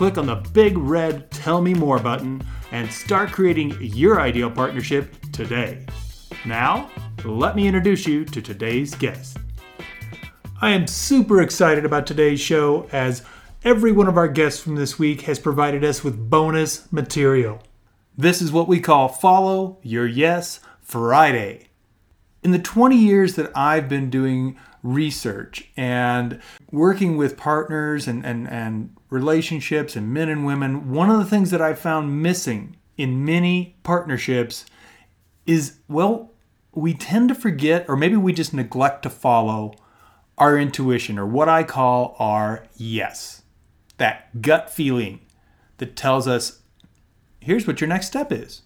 click on the big red Tell Me More button, and start creating your ideal partnership today. Now, let me introduce you to today's guest. I am super excited about today's show as every one of our guests from this week has provided us with bonus material. This is what we call Follow Your Yes Friday. In the 20 years that I've been doing research and working with partners and, and, and relationships and men and women, one of the things that I've found missing in many partnerships is, well, we tend to forget, or maybe we just neglect to follow our intuition, or what I call our yes. That gut feeling that tells us, here's what your next step is.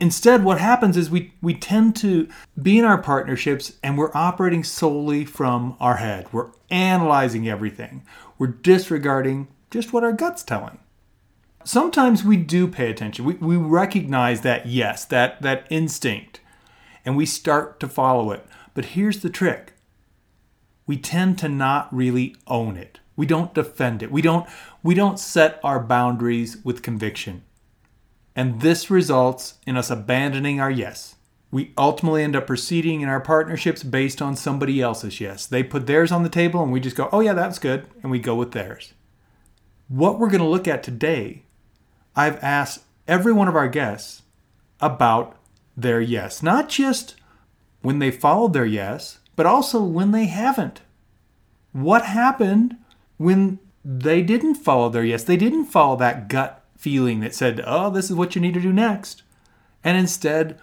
Instead, what happens is we, we tend to be in our partnerships and we're operating solely from our head. We're analyzing everything, we're disregarding just what our gut's telling. Sometimes we do pay attention. We, we recognize that yes, that, that instinct, and we start to follow it. But here's the trick we tend to not really own it. We don't defend it. We don't we don't set our boundaries with conviction. And this results in us abandoning our yes. We ultimately end up proceeding in our partnerships based on somebody else's yes. They put theirs on the table and we just go, "Oh yeah, that's good," and we go with theirs. What we're going to look at today, I've asked every one of our guests about their yes, not just when they followed their yes, but also when they haven't. What happened when they didn't follow their yes? They didn't follow that gut feeling that said, oh, this is what you need to do next. And instead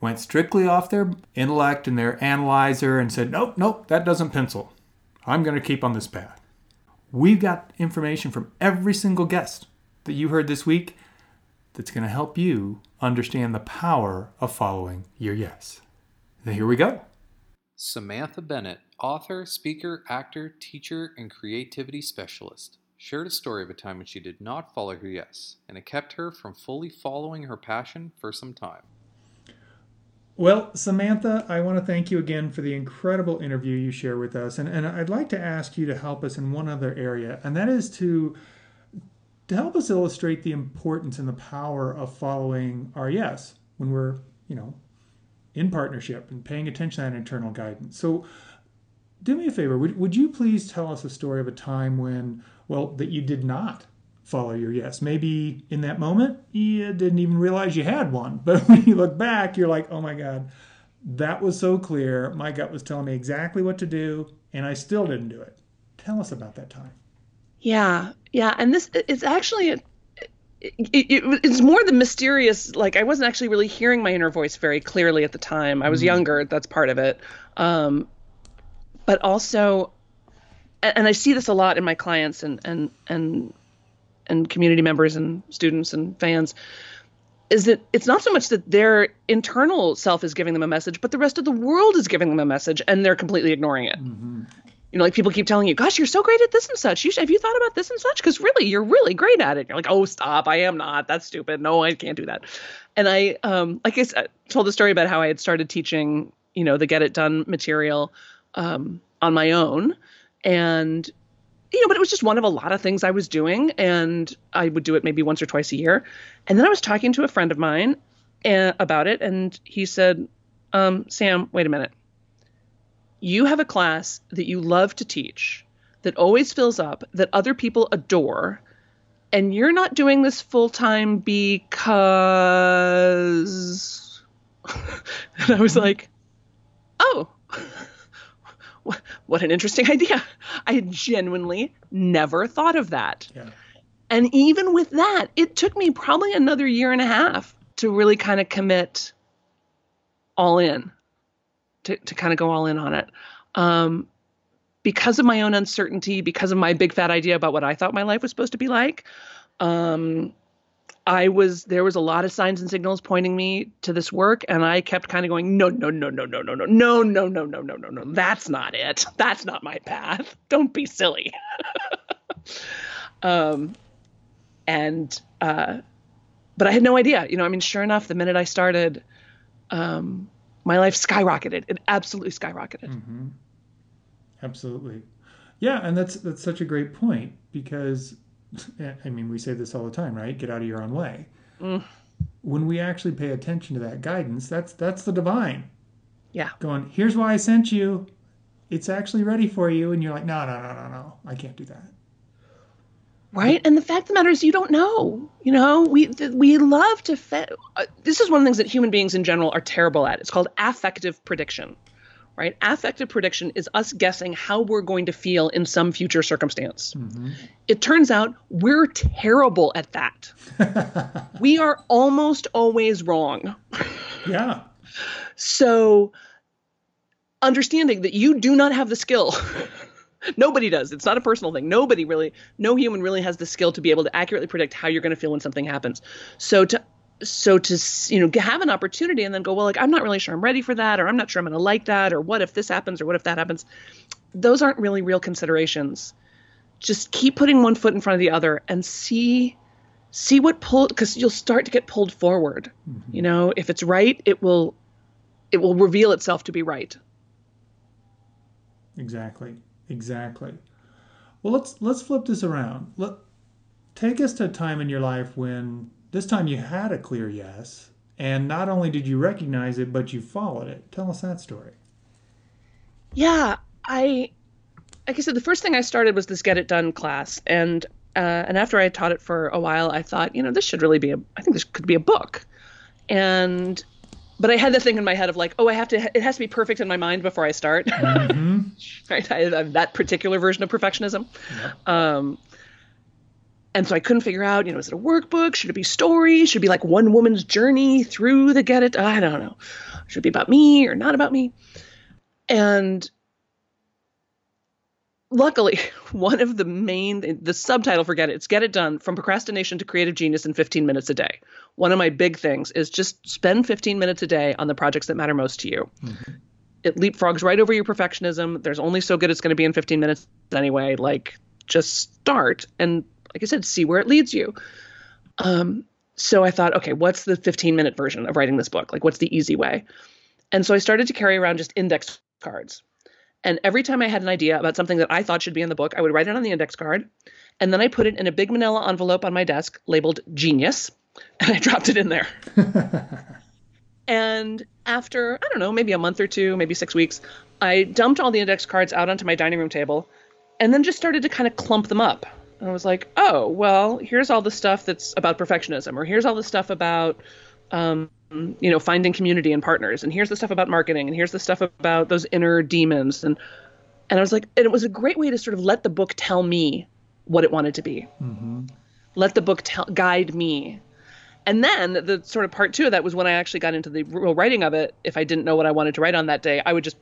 went strictly off their intellect and their analyzer and said, nope, nope, that doesn't pencil. I'm going to keep on this path. We've got information from every single guest that you heard this week that's going to help you understand the power of following your yes. Now, here we go. Samantha Bennett, author, speaker, actor, teacher, and creativity specialist, shared a story of a time when she did not follow her yes, and it kept her from fully following her passion for some time. Well, Samantha, I want to thank you again for the incredible interview you share with us. And, and I'd like to ask you to help us in one other area, and that is to, to help us illustrate the importance and the power of following our yes when we're, you know, in partnership and paying attention to that internal guidance. So, do me a favor. Would, would you please tell us a story of a time when, well, that you did not follow your yes? Maybe in that moment you didn't even realize you had one, but when you look back, you're like, oh my God, that was so clear. My gut was telling me exactly what to do, and I still didn't do it. Tell us about that time. Yeah, yeah, and this it's actually a it, it, it's more the mysterious like i wasn't actually really hearing my inner voice very clearly at the time i was mm-hmm. younger that's part of it um, but also and i see this a lot in my clients and and and and community members and students and fans is that it's not so much that their internal self is giving them a message but the rest of the world is giving them a message and they're completely ignoring it mm-hmm you know, like people keep telling you, gosh, you're so great at this and such. You should, have you thought about this and such? Because really, you're really great at it. You're like, oh, stop. I am not. That's stupid. No, I can't do that. And I, um, like I said, told the story about how I had started teaching, you know, the Get It Done material um, on my own. And, you know, but it was just one of a lot of things I was doing. And I would do it maybe once or twice a year. And then I was talking to a friend of mine and, eh, about it. And he said, um, Sam, wait a minute you have a class that you love to teach, that always fills up, that other people adore, and you're not doing this full time because. and I was like, oh, what an interesting idea. I had genuinely never thought of that. Yeah. And even with that, it took me probably another year and a half to really kind of commit all in to, to kind of go all in on it. Um, because of my own uncertainty, because of my big fat idea about what I thought my life was supposed to be like, um, I was there was a lot of signs and signals pointing me to this work, and I kept kind of going, no, no, no, no, no, no, no, no, no, no, no, no, no, no. That's not it. That's not my path. Don't be silly. um, and uh, but I had no idea. You know, I mean, sure enough, the minute I started, um, my life skyrocketed. It absolutely skyrocketed. Mm-hmm. Absolutely. Yeah, and that's that's such a great point because I mean, we say this all the time, right? Get out of your own way. Mm. When we actually pay attention to that guidance, that's that's the divine. Yeah. Going, here's why I sent you. It's actually ready for you, and you're like, no, no, no, no, no, I can't do that. Right, and the fact of the matter is, you don't know. You know, we we love to. Fe- uh, this is one of the things that human beings in general are terrible at. It's called affective prediction right? Affective prediction is us guessing how we're going to feel in some future circumstance. Mm-hmm. It turns out we're terrible at that. we are almost always wrong. Yeah. So, understanding that you do not have the skill. Nobody does. It's not a personal thing. Nobody really, no human really has the skill to be able to accurately predict how you're going to feel when something happens. So to so to you know have an opportunity and then go well like i'm not really sure i'm ready for that or i'm not sure i'm going to like that or what if this happens or what if that happens those aren't really real considerations just keep putting one foot in front of the other and see see what pull because you'll start to get pulled forward Mm-hmm. you know if it's right it will it will reveal itself to be right Exactly. Exactly. Well, let's let's flip this around. Let take us to a time in your life when this time you had a clear yes, and not only did you recognize it, but you followed it. Tell us that story. yeah i like i said the first thing i started was this get it done class and uh, and after i taught it for a while i thought you know this should really be a i think this could be a book and but i had the thing in my head of like oh i have to it has to be perfect in my mind before i start Mm-hmm. right I have that particular version of perfectionism um and so i couldn't figure out you know is it a workbook? Should it be story should it be like one woman's journey through the get it i don't know. Should it be about me or not about me? And luckily one of the main the subtitle for get it it's get it done from procrastination to creative genius in 15 minutes a day. One of my big things is just spend 15 minutes a day on the projects that matter most to you. Mm-hmm. It leapfrogs right over your perfectionism. There's only so good it's going to be in 15 minutes anyway. Like just start and like i said see where it leads you um so i thought okay what's the 15 minute version of writing this book like what's the easy way and so i started to carry around just index cards and every time I had an idea about something that I thought should be in the book, I would write it on the index card. And then I put it in a big manila envelope on my desk labeled genius. And I dropped it in there. and after, I don't know, maybe a month or two, maybe six weeks, I dumped all the index cards out onto my dining room table and then just started to kind of clump them up. And I was like, oh, well, here's all the stuff that's about perfectionism, or here's all the stuff about um, you know, finding community and partners. And here's the stuff about marketing, and here's the stuff about those inner demons. And and I was like, and it was a great way to sort of let the book tell me what it wanted to be. Mm-hmm. Let the book tell guide me. And then the sort of part two of that was when I actually got into the real writing of it. If I didn't know what I wanted to write on that day, I would just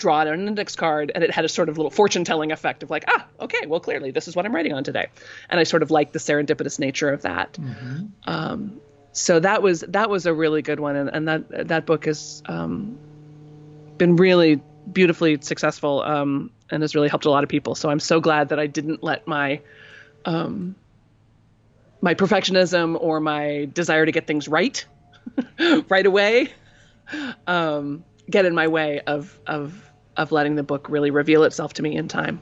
draw it on an index card, and it had a sort of little fortune telling effect of like, ah, okay, well, clearly this is what I'm writing on today. And I sort of liked the serendipitous nature of that. Mm-hmm. Um, so that was that was a really good one, and, and that that book has um, been really beautifully successful um, and has really helped a lot of people. So I'm so glad that I didn't let my um, my perfectionism or my desire to get things right right away um, get in my way of of of letting the book really reveal itself to me in time.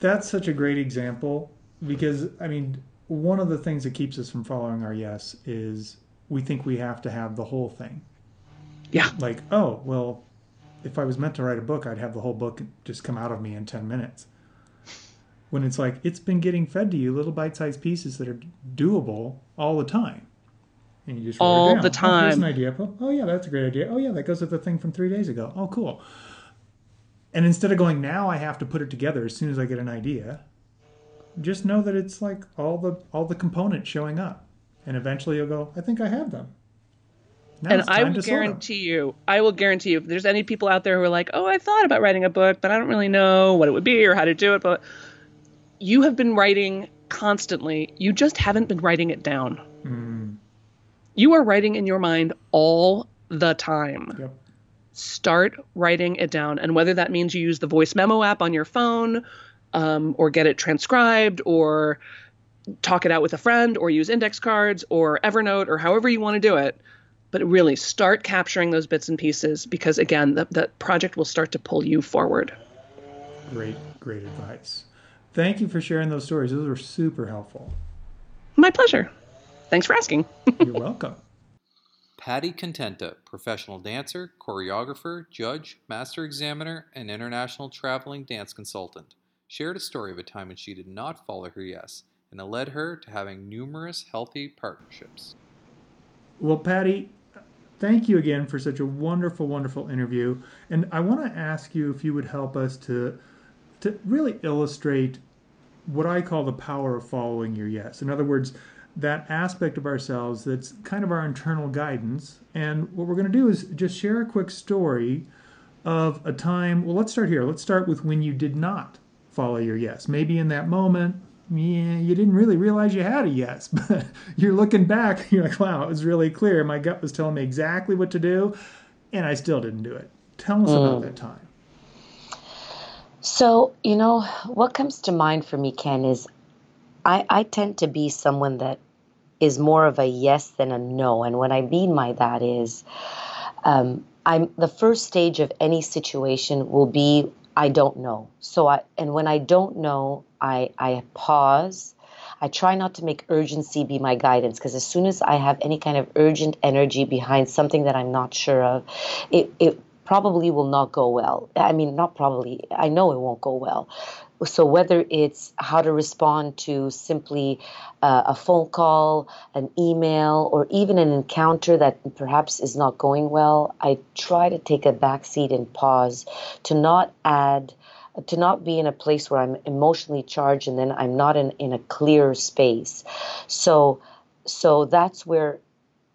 That's such a great example because, I mean, one of the things that keeps us from following our yes is we think we have to have the whole thing. Yeah. Like, oh, well, if I was meant to write a book, I'd have the whole book just come out of me in 10 minutes. When it's like, it's been getting fed to you little bite sized pieces that are doable all the time. And you just write it All down. the Oh, here's an time. idea. Oh, yeah, that's a great idea. Oh, yeah, that goes with the thing from three days ago. Oh, cool. And instead of going, now I have to put it together as soon as I get an idea, just know that it's like all the all the components showing up. And eventually you'll go, I think I have them. Now and I will to sort 'em." guarantee you, I will guarantee you, if there's any people out there who are like, "Oh, I thought about writing a book, but I don't really know what it would be or how to do it," but you have been writing constantly. You just haven't been writing it down. Mm. You are writing in your mind all the time. Yep. Start writing it down. And whether that means you use the voice memo app on your phone um, or get it transcribed or talk it out with a friend or use index cards or Evernote or however you want to do it. But really start capturing those bits and pieces because, again, the, the project will start to pull you forward. Great, great advice. Thank you for sharing those stories. Those were super helpful. My pleasure. Thanks for asking. You're welcome. Patty Contenta, professional dancer, choreographer, judge, master examiner, and international traveling dance consultant, shared a story of a time when she did not follow her yes, and it led her to having numerous healthy partnerships. Well, Patty, thank you again for such a wonderful, wonderful interview. And I want to ask you if you would help us to to really illustrate what I call the power of following your yes. In other words, that aspect of ourselves that's kind of our internal guidance. And what we're going to do is just share a quick story of a time. Well, let's start here. Let's start with when you did not follow your yes. Maybe in that moment, yeah, you didn't really realize you had a yes, but you're looking back, you're like, wow, it was really clear. My gut was telling me exactly what to do, and I still didn't do it. Tell us mm. about that time. So, you know, what comes to mind for me, Ken, is I, I tend to be someone that is more of a yes than a no. And what I mean by that is, um, I'm the first stage of any situation will be I don't know. So I and when I don't know, I I pause. I try not to make urgency be my guidance because as soon as I have any kind of urgent energy behind something that I'm not sure of, it, it probably will not go well. I mean, not probably, I know it won't go well. So, whether it's how to respond to simply uh, a phone call, an email, or even an encounter that perhaps is not going well, I try to take a backseat and pause to not add to not be in a place where I'm emotionally charged and then I'm not in, in a clear space. So so that's where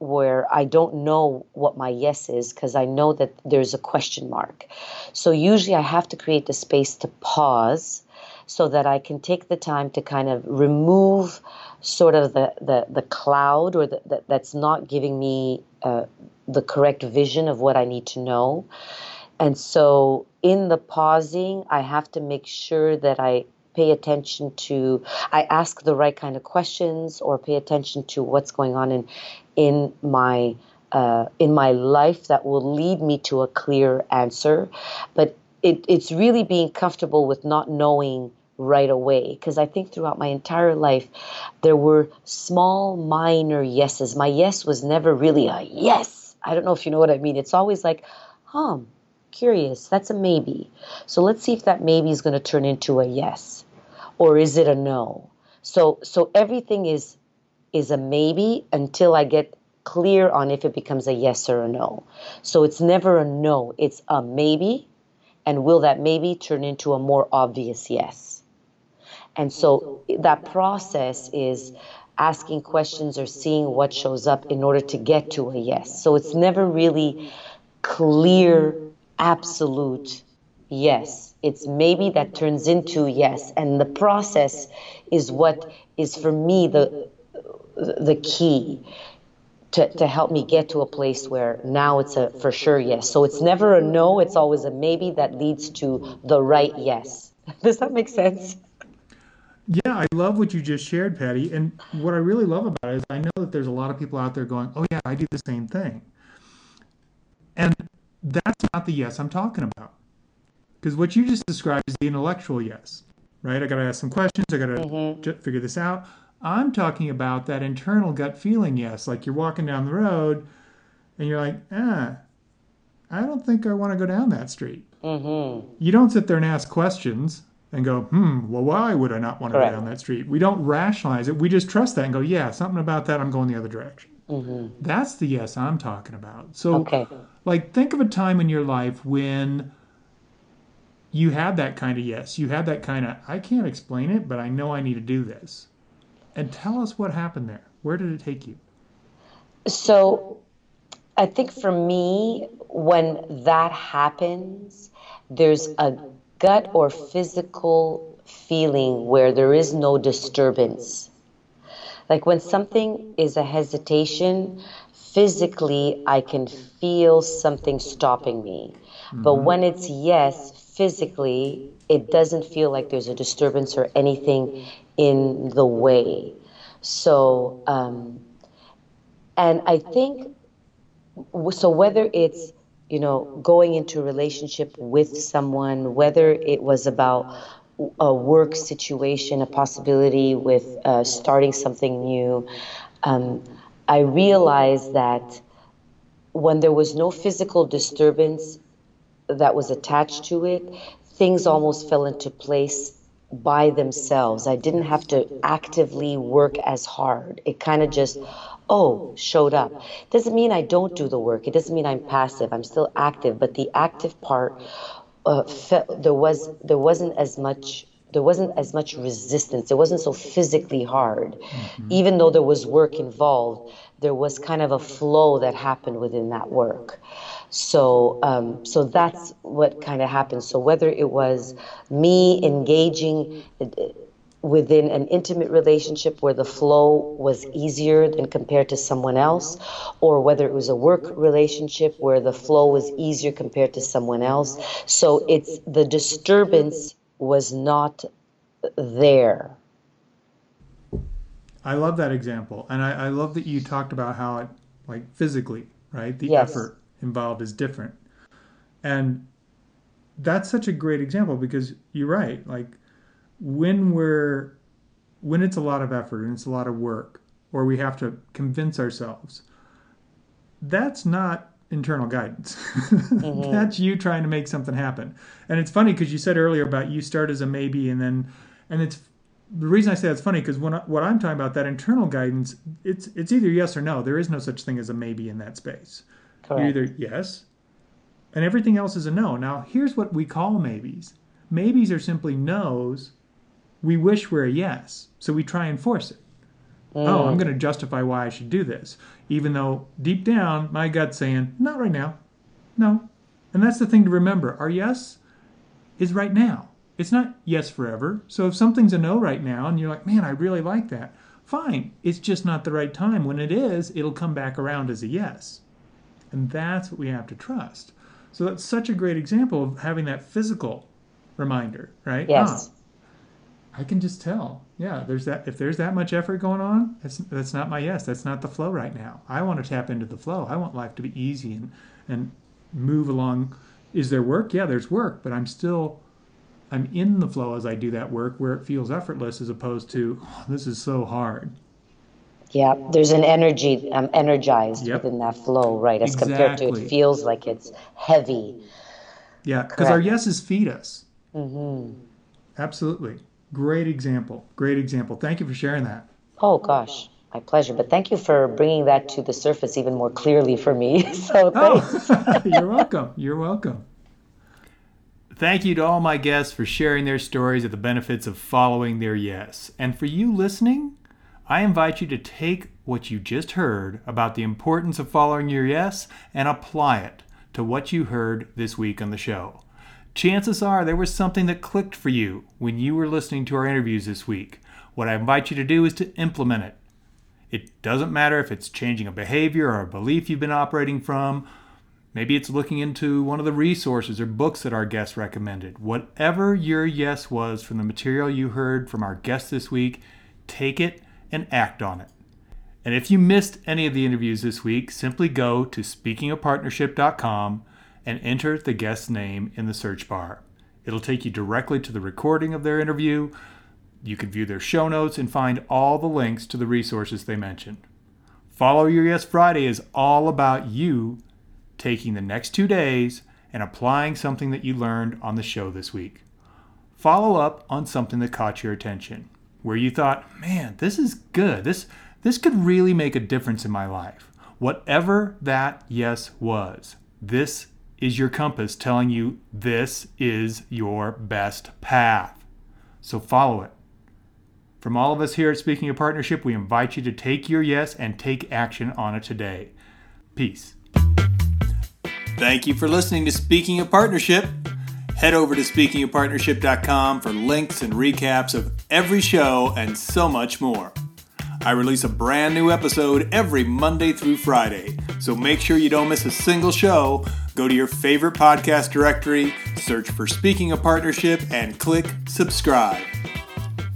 where I don't know what my yes is because I know that there's a question mark. So usually I have to create the space to pause so that I can take the time to kind of remove sort of the, the, the cloud or the, the, that's not giving me uh, the correct vision of what I need to know. And so in the pausing, I have to make sure that I pay attention to i ask the right kind of questions or pay attention to what's going on in in my uh, in my life that will lead me to a clear answer. But it, it's really being comfortable with not knowing right away because i think throughout my entire life there were small minor yeses. My yes was never really a yes. I don't know if you know what i mean. It's always like huh curious that's a maybe so let's see if that maybe is going to turn into a yes or is it a no so so everything is is a maybe until I get clear on if it becomes a yes or a no. So it's never a no, it's a maybe. And will that maybe turn into a more obvious yes? And so that process is asking questions or seeing what shows up in order to get to a yes. So it's never really clear, absolute yes. It's maybe that turns into yes. And the process is what is for me the the key to, to help me get to a place where now it's a for sure yes. So it's never a no, it's always a maybe that leads to the right yes. Does that make sense? Yeah, I love what you just shared, Patty. And what I really love about it is I know that there's a lot of people out there going, oh, yeah, I do the same thing. And that's not the yes I'm talking about. Because what you just described is the intellectual yes, right? I got to ask some questions, I got to mm-hmm. figure this out. I'm talking about that internal gut feeling, yes. Like you're walking down the road and you're like, ah, I don't think I want to go down that street. Mm-hmm. You don't sit there and ask questions and go, hmm, well, why would I not want to Correct. go down that street? We don't rationalize it. We just trust that and go, yeah, something about that, I'm going the other direction. Mm-hmm. That's the yes I'm talking about. So, okay. like, think of a time in your life when you had that kind of yes. You had that kind of, I can't explain it, but I know I need to do this. And tell us what happened there. Where did it take you? So, I think for me, when that happens, there's a gut or physical feeling where there is no disturbance. Like when something is a hesitation, physically I can feel something stopping me. Mm-hmm. But when it's yes, physically, it doesn't feel like there's a disturbance or anything in the way. So, um, and I think, so whether it's, you know, going into a relationship with someone, whether it was about a work situation, a possibility with uh, starting something new, um, I realized that when there was no physical disturbance that was attached to it, things almost fell into place by themselves. I didn't have to actively work as hard. It kind of just, oh, showed up. Doesn't mean I don't do the work. It doesn't mean I'm passive. I'm still active, but the active part, uh, fe- there was there wasn't as much there wasn't as much resistance. It wasn't so physically hard. Mm-hmm. Even though there was work involved, there was kind of a flow that happened within that work. So, um, so that's what kind of happened. So whether it was me engaging within an intimate relationship where the flow was easier than compared to someone else, or whether it was a work relationship where the flow was easier compared to someone else. So it's the disturbance was not there. I love that example. And I, I love that you talked about how it, like physically, right? The yes. effort involved is different. And that's such a great example because you're right. Like when we're, when it's a lot of effort and it's a lot of work, or we have to convince ourselves, that's not internal guidance. Mm-hmm. That's you trying to make something happen. And it's funny because you said earlier about you start as a maybe and then and it's the reason I say that's funny because when I, what I'm talking about that internal guidance, it's it's either yes or no. There is no such thing as a maybe in that space. Correct. You're either yes, and everything else is a no. Now here's what we call maybes. Maybes are simply no's. We wish we're a yes, so we try and force it. Mm. Oh, I'm mm. going to justify why I should do this, even though deep down my gut's saying not right now, no. And that's the thing to remember. Our yes is right now. It's not yes forever. So if something's a no right now and you're like, man, I really like that, fine. It's just not the right time. When it is, it'll come back around as a yes. And that's what we have to trust. So that's such a great example of having that physical reminder, right? Yes. Ah, I can just tell. Yeah, there's that. If there's that much effort going on, that's that's not my yes. That's not the flow right now. I want to tap into the flow. I want life to be easy and and move along. Is there work? Yeah, there's work, but I'm still I'm in the flow as I do that work where it feels effortless as opposed to oh, this is so hard. Yeah, there's an energy. I'm energized yep. within that flow, right? As exactly. compared to it feels like it's heavy. Yeah, because our yeses feed us. Mm-hmm. Absolutely. Great example. Great example. Thank you for sharing that. Oh, gosh. My pleasure. But thank you for bringing that to the surface even more clearly for me. So oh, thanks. Oh, you're welcome. You're welcome. Thank you to all my guests for sharing their stories of the benefits of following their yes. And for you listening, I invite you to take what you just heard about the importance of following your yes and apply it to what you heard this week on the show. Chances are there was something that clicked for you when you were listening to our interviews this week. What I invite you to do is to implement it. It doesn't matter if it's changing a behavior or a belief you've been operating from Maybe it's looking into one of the resources or books that our guest recommended. Whatever your yes was from the material you heard from our guest this week, take it and act on it. And if you missed any of the interviews this week, simply go to speakingofpartnership.com and enter the guest's name in the search bar. It'll take you directly to the recording of their interview. You can view their show notes and find all the links to the resources they mentioned. Follow Your Yes Friday is all about you taking the next two days and applying something that you learned on the show this week. Follow up on something that caught your attention, where you thought, man, this is good. This, this could really make a difference in my life. Whatever that yes was, this is your compass telling you this is your best path. So follow it. From all of us here at Speaking of Partnership, we invite you to take your yes and take action on it today. Peace. Thank you for listening to Speaking of Partnership. Head over to speakingofpartnership.com for links and recaps of every show and so much more. I release a brand new episode every Monday through Friday, so make sure you don't miss a single show. Go to your favorite podcast directory, search for Speaking of Partnership, and click subscribe.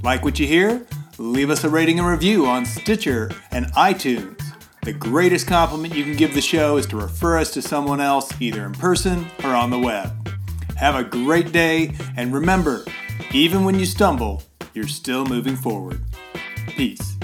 Like what you hear? Leave us a rating and review on Stitcher and iTunes. The greatest compliment you can give the show is to refer us to someone else, either in person or on the web. Have a great day, and remember, even when you stumble, you're still moving forward. Peace.